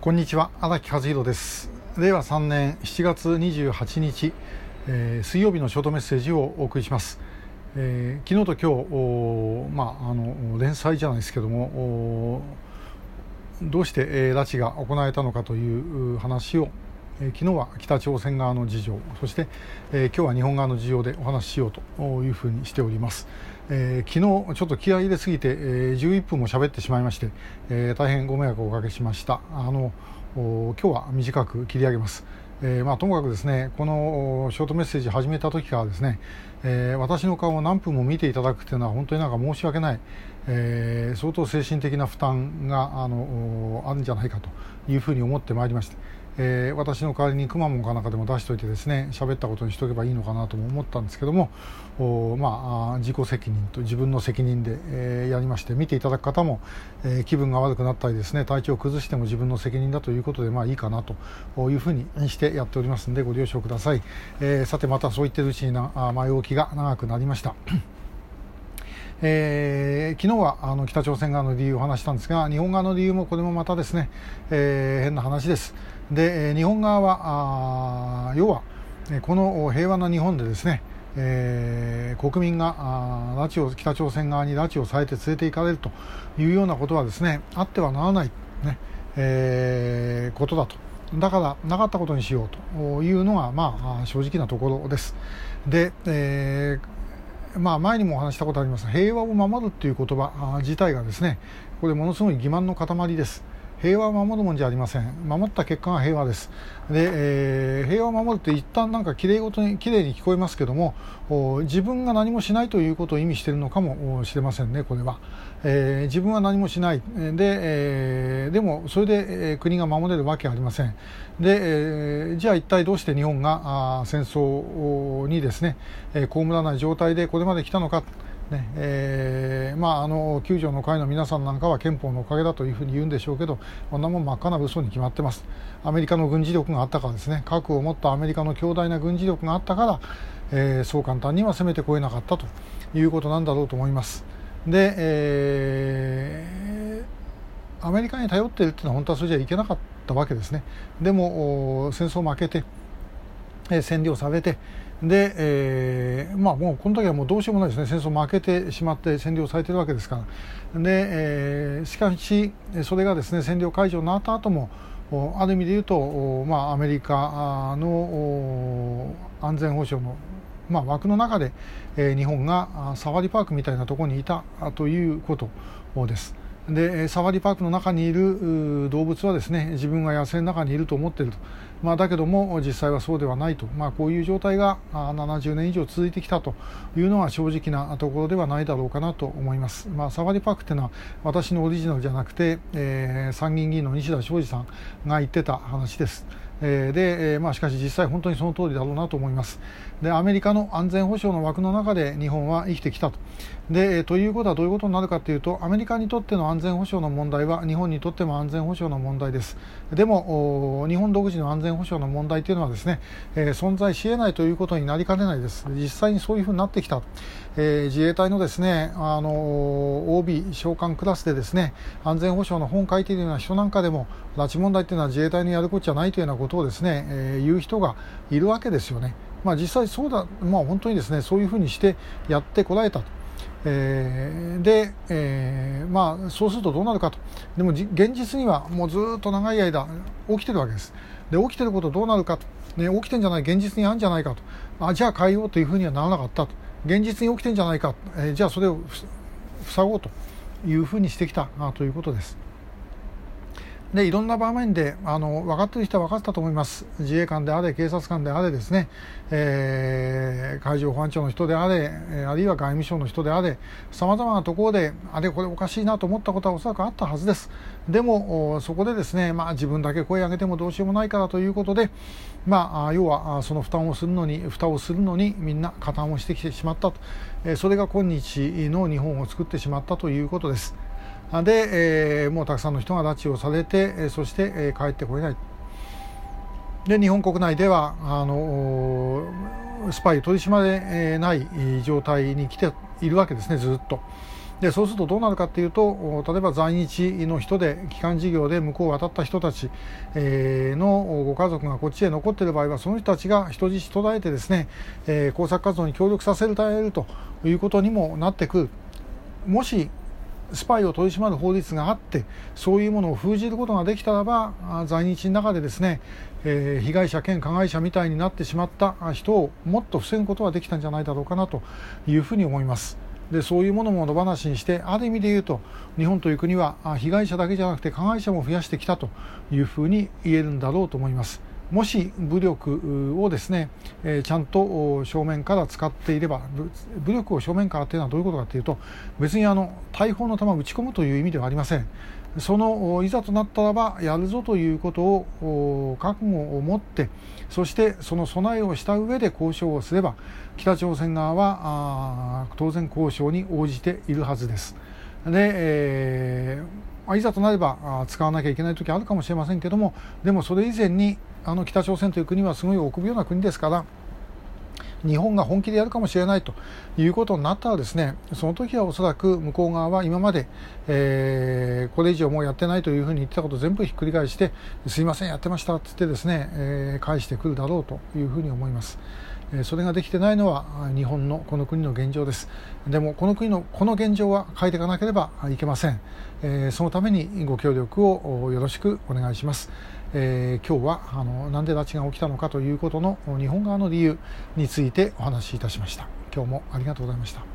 こんにちは荒木和弘です。令和3年7月28日、えー、水曜日のショートメッセージをお送りします、えー、昨日と今日まああの連載じゃないですけどもどうして、えー、拉致が行われたのかという話をえー、昨日は北朝鮮側の事情そして、えー、今日は日本側の事情でお話ししようというふうにしております、えー、昨日ちょっと気合い入れすぎて、えー、11分も喋ってしまいまして、えー、大変ご迷惑をおかけしましたあの今日は短く切り上げますえーまあ、ともかくですねこのショートメッセージ始めた時からですね、えー、私の顔を何分も見ていただくというのは本当になんか申し訳ない、えー、相当精神的な負担があのあるんじゃないかというふうに思ってまいりました。えー、私の代わりにくまモンかなんかでも出しておいてですね喋ったことにしておけばいいのかなとも思ったんですけどもお、まあ、自己責任と自分の責任で、えー、やりまして見ていただく方も、えー、気分が悪くなったりですね体調を崩しても自分の責任だということでまあいいかなというふうにしてやっておりますのでご了承ください、え、さてまたそう言ってるうちにな前置きが長くなりました。えー、昨日はあの北朝鮮側の理由を話したんですが日本側の理由もこれもまたですね、えー、変な話ですで日本側はあ要はこの平和な日本でですねえー、国民があ拉致を北朝鮮側に拉致をされて連れて行かれるというようなことはですねあってはならない、ねえー、ことだとだからなかったことにしようというのが、まあ、正直なところです。で、えーまあ、前にもお話したことあります平和を守るという言葉自体がですねこれものすごい欺瞞の塊です。平和を守るもんじゃありません。守った結果が平和です。で、えー、平和を守るって一旦なんかきれいごとにきれいに聞こえますけども自分が何もしないということを意味しているのかもしれませんねこれは、えー、自分は何もしない。で、えー、でもそれで、国が守れるわけありません。で、えー、じゃあ一体どうして日本があ戦争にですね、えー、被らない状態でこれまで来たのか。ねえーまあ、あの救助の会の皆さんなんかは憲法のおかげだというふうに言うんでしょうけどこんなもん真っ赤な嘘に決まってます。アメリカの軍事力があったからですね。核を持ったアメリカの強大な軍事力があったから、えー、そう簡単には攻めてこえなかったということなんだろうと思います。で、えー、アメリカに頼っているというのは本当はそれじゃいけなかったわけですね。でも戦争負けて占領されてで、えー、まあもうこの時はもうどうしようもないですね戦争負けてしまって占領されてるわけですからで、えー、しかしそれがですね占領解除になった後もある意味で言うと、まあ、アメリカの安全保障の、まあ、枠の中で、えー、日本がサファリパークみたいなところにいたということです。でサファリパークの中にいる動物はですね自分が野生の中にいると思っていると、まあ、だけども実際はそうではないと、まあ、こういう状態が70年以上続いてきたというのは正直なところではないだろうかなと思います、まあ、サファリパークっていうのは私のオリジナルじゃなくて、えー、参議院議員の西田昌司さんが言ってた話です。えで、えまあ、しかし実際本当にその通りだろうなと思います。でアメリカの安全保障の枠の中で日本は生きてきたと。で、えということはどういうことになるかというとアメリカにとっての安全保障の問題は日本にとっても安全保障の問題です。でも日本独自の安全保障の問題というのはですね、え存在し得ないということになりかねないです。実際にそういうふうになってきた、え自衛隊のですねあの OB 召喚クラスでですね安全保障の本を書いているような人なんかでも拉致問題というのは自衛隊のやることじゃないというようなことをですね、えー、言う人がいるわけですよね。まあ、実際そうだ、まあ、本当にですねそういうふうにしてやってこられたと。えー、で、えー、まあ、そうするとどうなるかと、でも現実にはもうずっと長い間起きてるわけです。で起きてることどうなるかと、ね、起きてんじゃない、現実にあるんじゃないかと、あじゃあ変えようというふうにはならなかったと、現実に起きてんじゃないか、えー、じゃあそれを塞ごうというふうにしてきたということです。でいろんな場面であの分かっている人は分かったと思います。自衛官であれ警察官であれですね、えー、海上保安庁の人であれあるいは外務省の人であれさまざまなところであれこれおかしいなと思ったことはおそらくあったはずです。でもそこでですね、まあ、自分だけ声を上げてもどうしようもないからということで、まあ、要はその負担をするのに蓋をするのにみんな加担をしてきてしまったと。それが今日の日本を作ってしまったということです。で、えー、もうたくさんの人が拉致をされてそして、えー、帰ってこれないで日本国内ではあのスパイ取り締まれない状態に来ているわけですねずっと。でそうするとどうなるかっていうと例えば在日の人で帰還事業で向こうを渡った人たち、のご家族がこっちへ残っている場合はその人たちが人質途絶えてですね、工作活動に協力させるということにもなってくるもしスパイを取り締まる法律があってそういうものを封じることができたらば在日の中でですね、えー、被害者兼加害者みたいになってしまった人をもっと防ぐことができたんじゃないだろうかなというふうに思います。でそういうものも野放しにしてある意味で言うと日本という国は被害者だけじゃなくて加害者も増やしてきたというふうに言えるんだろうと思います。もし武力をですね、えちゃんと正面から使っていれば武力を正面からというのはどういうことかというと別にあの大砲の弾を撃ち込むという意味ではありませんそのいざとなったらばやるぞということを覚悟を持ってそしてその備えをした上で交渉をすれば北朝鮮側は当然交渉に応じているはずです。で、えー、いざとなれば使わなきゃいけない時あるかもしれませんけどもでもそれ以前にあの北朝鮮という国はすごい臆病な国ですから日本が本気でやるかもしれないということになったらですねその時はおそらく向こう側は今まで、えー、これ以上もうやってないというふうに言ってたことを全部ひっくり返してすいませんやってましたって言ってですね、えー、返してくるだろうというふうに思います。それができてないのは日本のこの国の現状です。でもこの国のこの現状は変えていかなければいけません。そのためにご協力をよろしくお願いします。えー、今日はあのなんで拉致が起きたのかということの日本側の理由についてお話しいたしました。今日もありがとうございました。